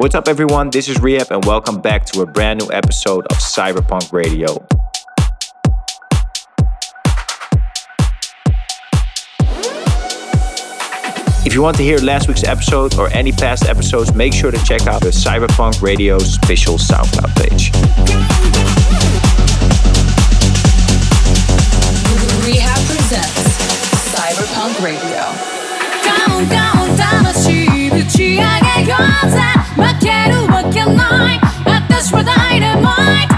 What's up, everyone? This is R3HAB, and welcome back to a brand new episode of CYB3RPVNK Radio. If you want to hear last week's episode or any past episodes, make sure to check out the CYB3RPVNK Radio special SoundCloud page. R3HAB presents CYB3RPVNK Radio. 魂を魂に打ち上げようぜ負けるわけない私はダイナマイト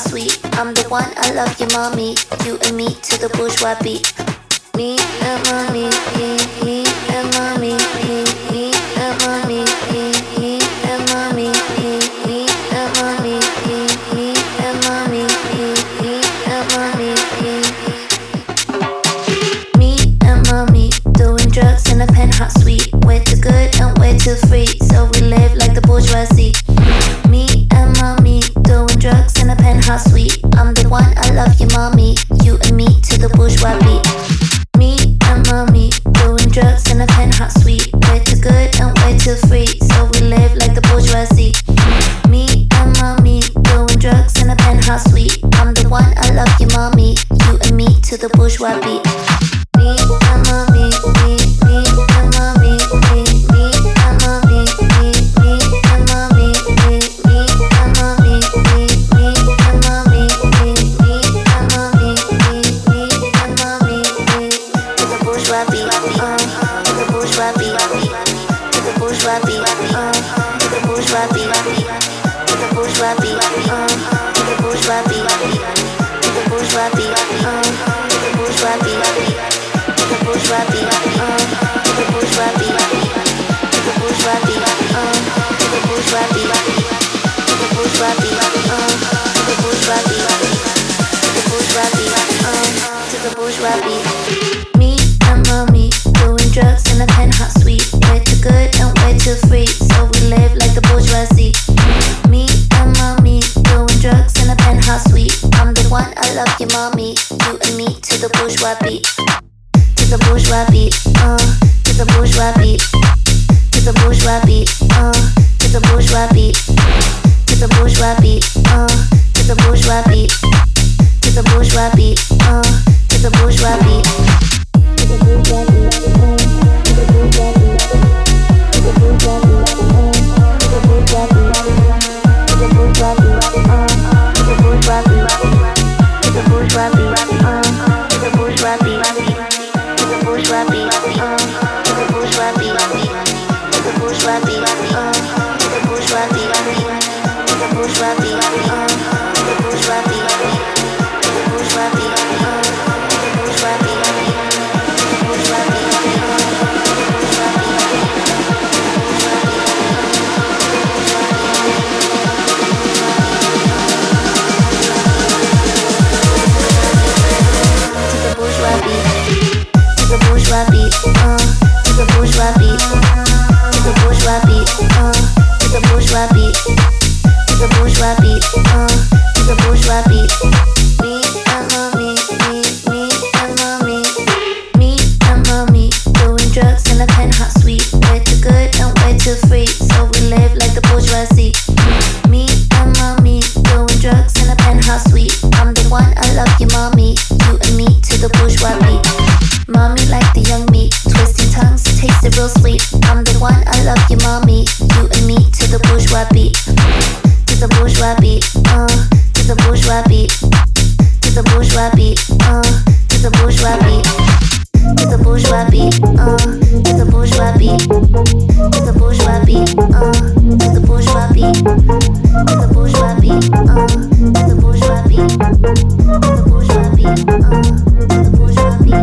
sweet. I'm the one I love you, mommy. You and me to the bourgeois beat. Me and mommy, me, me and mommy. me, you and me to the bourgeois beat. To the bourgeois beat, uh, to the bourgeois beat. To the bourgeois beat, uh, to the bourgeois beat. To the bourgeois beat, uh, to the bourgeois beat. To the bourgeois beat, uh, to the bourgeois beat. To the bourgeois beat. bourgeois beat. It's a bourgeois beat. Uh, it's a bourgeois beat. It's a bourgeois beat. Uh, it's a bourgeois beat. It's a bourgeois beat. Uh, it's a bourgeois beat. It's a bourgeois beat. Uh, it's a bourgeois beat.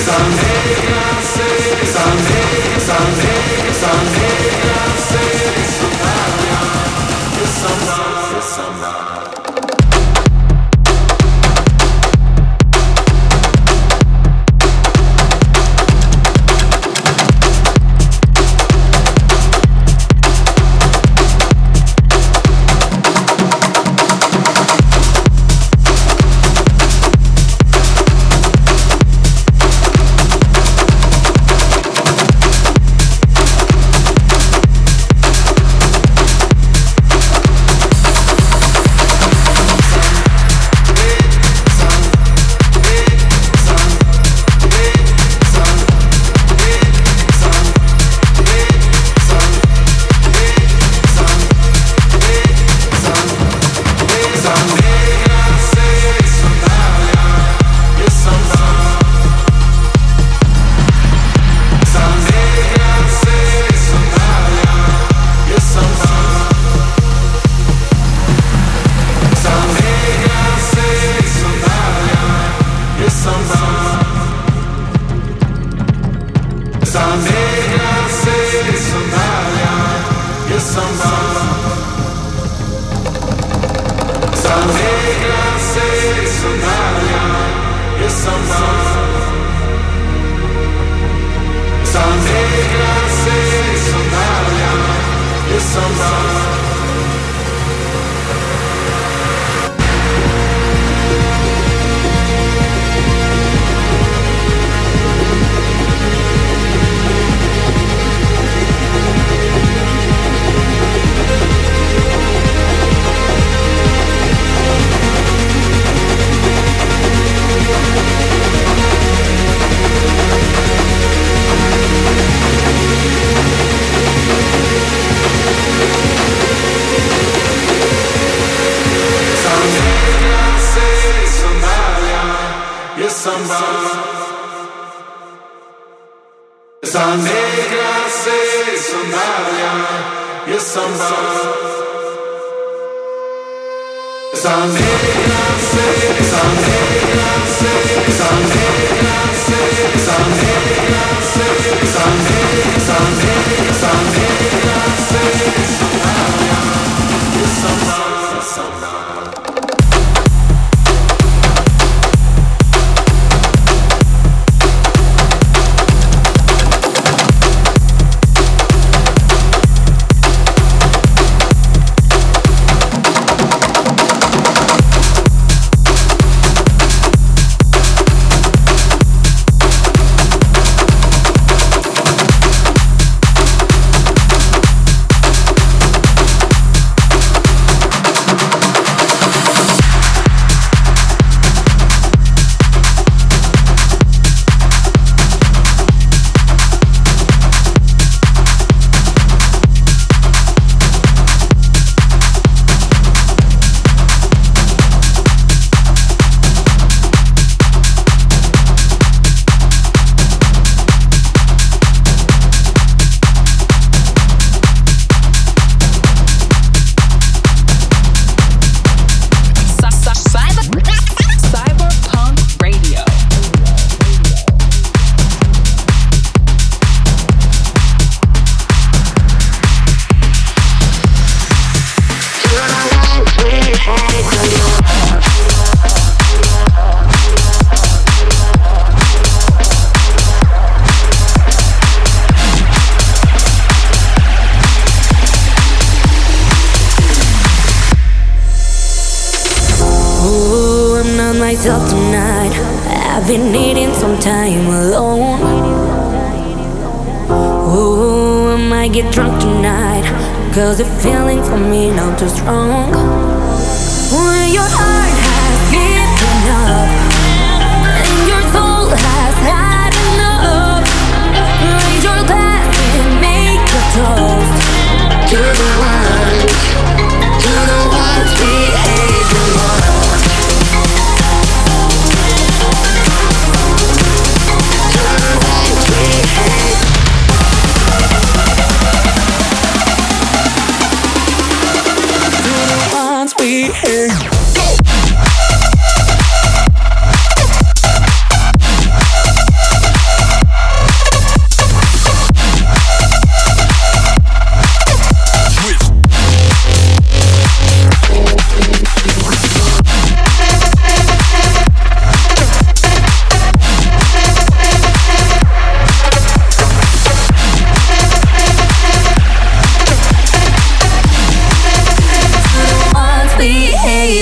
someday, someday, someday.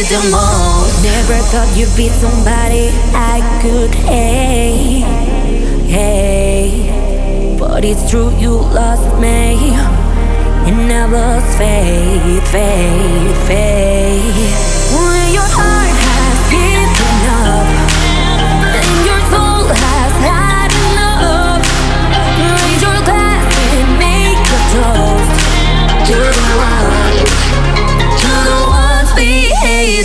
the most. Never thought you'd be somebody I could hate. Hey, but it's true you lost me, and I lost faith, faith, faith. When your heart.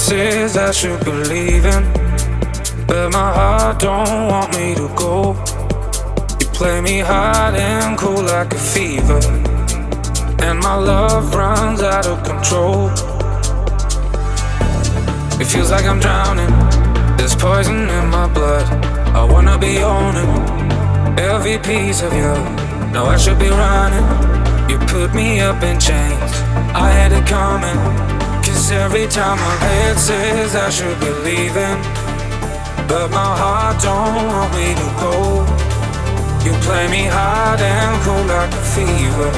says I should believe in, but my heart don't want me to go. You play me hot and cool like a fever, and my love runs out of control. It feels like I'm drowning. There's poison in my blood. I wanna be owning every piece of you. No, I should be running. You put me up in chains. I had it coming. Every time my head says I should be leaving. But my heart don't want me to go. You play me hard and cold like a fever.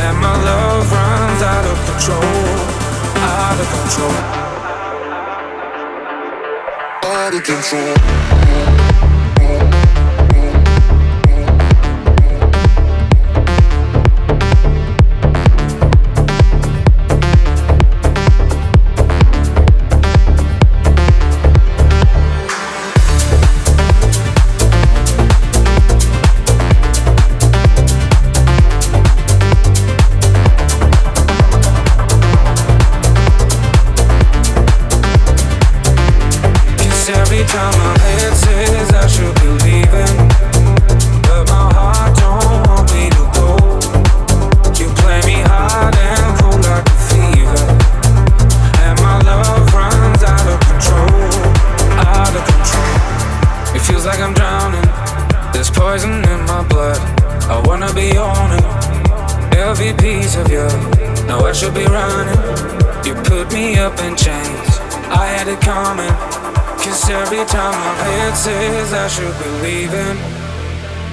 And my love runs out of control. Out of control. Out of control. Feels like I'm drowning. There's poison in my blood. I wanna be owning every piece of you. No, I should be running. You put me up in chains. I had it coming. Cause every time my head says I should be leaving,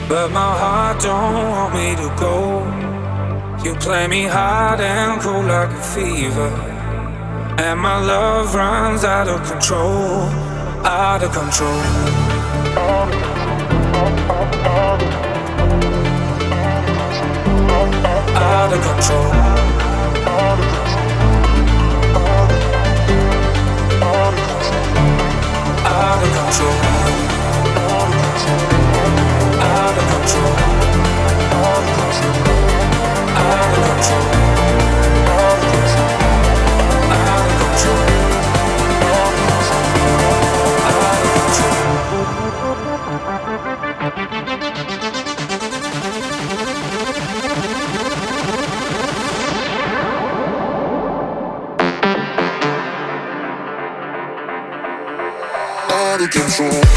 but my heart don't want me to go. You play me hard and cool like a fever, and my love runs out of control, out of control. Out of control. Out of control. Out of control. Out of control. Control.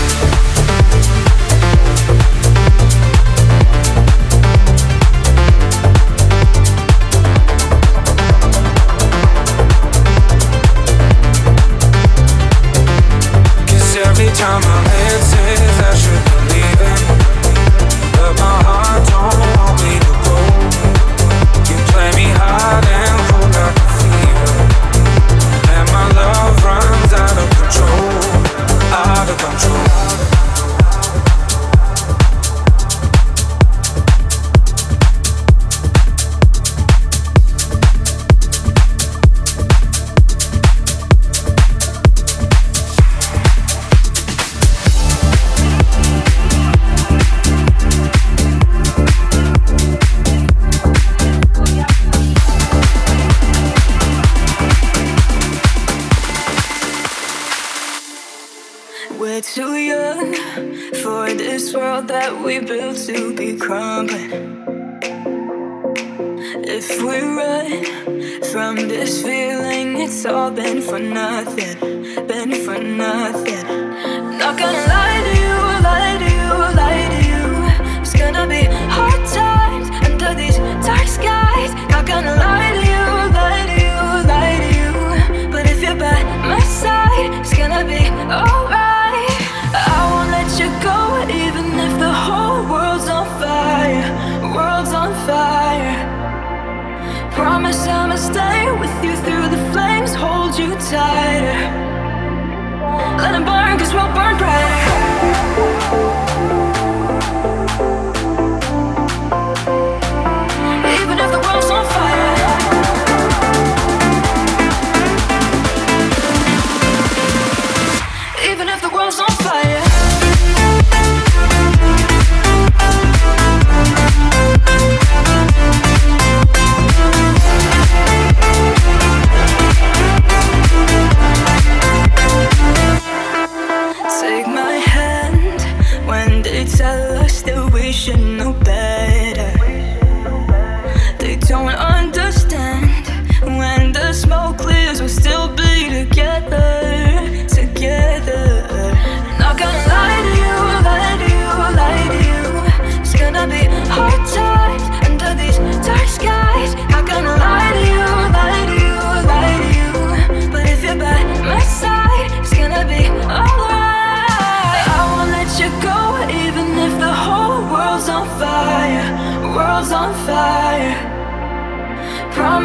All been for nothing, tighter.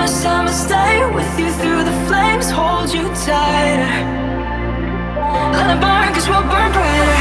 I'ma stay with you through the flames, hold you tighter. Let it burn, cause we'll burn brighter.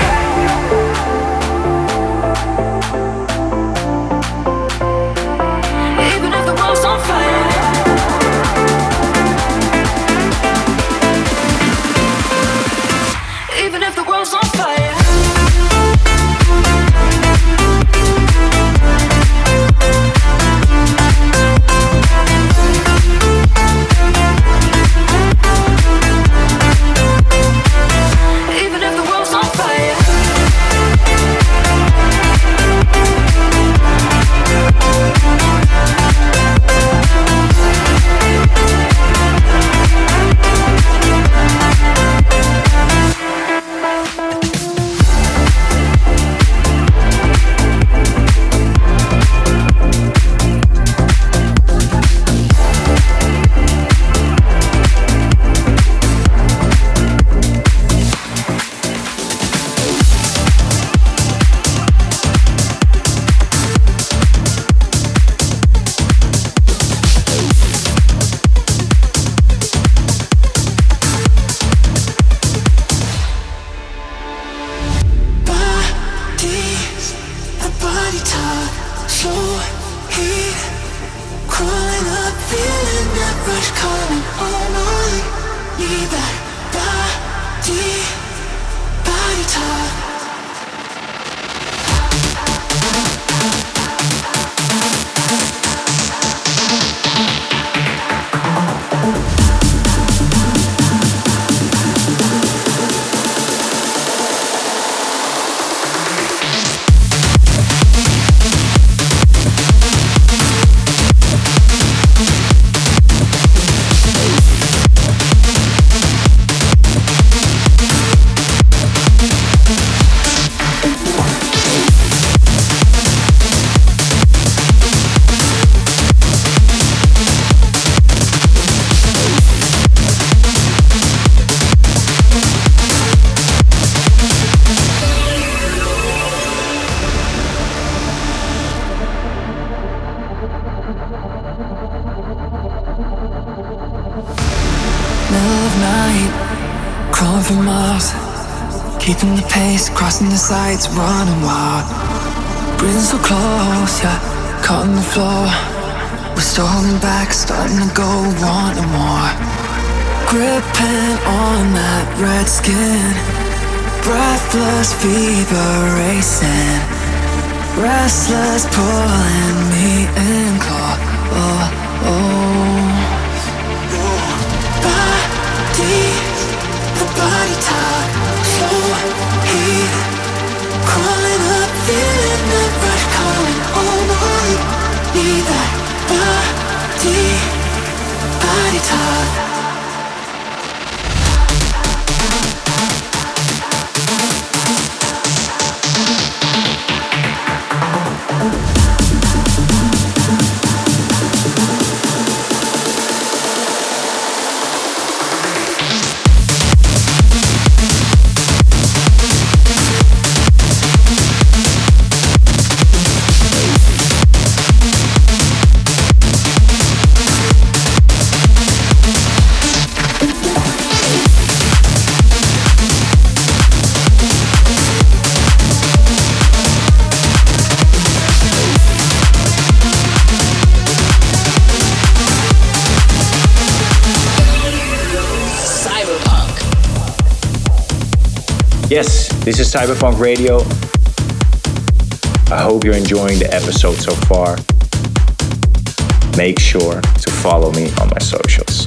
Sights, running wild. Breathing so close, yeah, on the floor. We're still holding back, starting to go, wanting more. Gripping on that red skin, breathless fever racing, restless pulling me in, claw. Oh, oh. This is CYB3RPVNK Radio. I hope you're enjoying the episode so far. Make sure to follow me on my socials.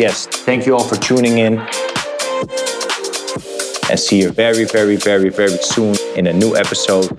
yes. Thank you all for tuning in. And see you very, very, very, very soon in a new episode.